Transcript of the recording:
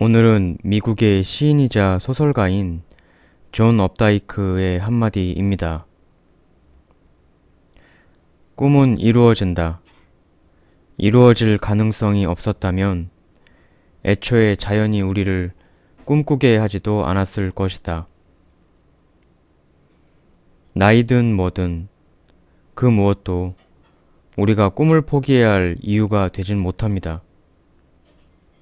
오늘은 미국의 시인이자 소설가인 존 업다이크의 한마디입니다. 꿈은 이루어진다. 이루어질 가능성이 없었다면 애초에 자연이 우리를 꿈꾸게 하지도 않았을 것이다. 나이든 뭐든 그 무엇도 우리가 꿈을 포기해야 할 이유가 되진 못합니다.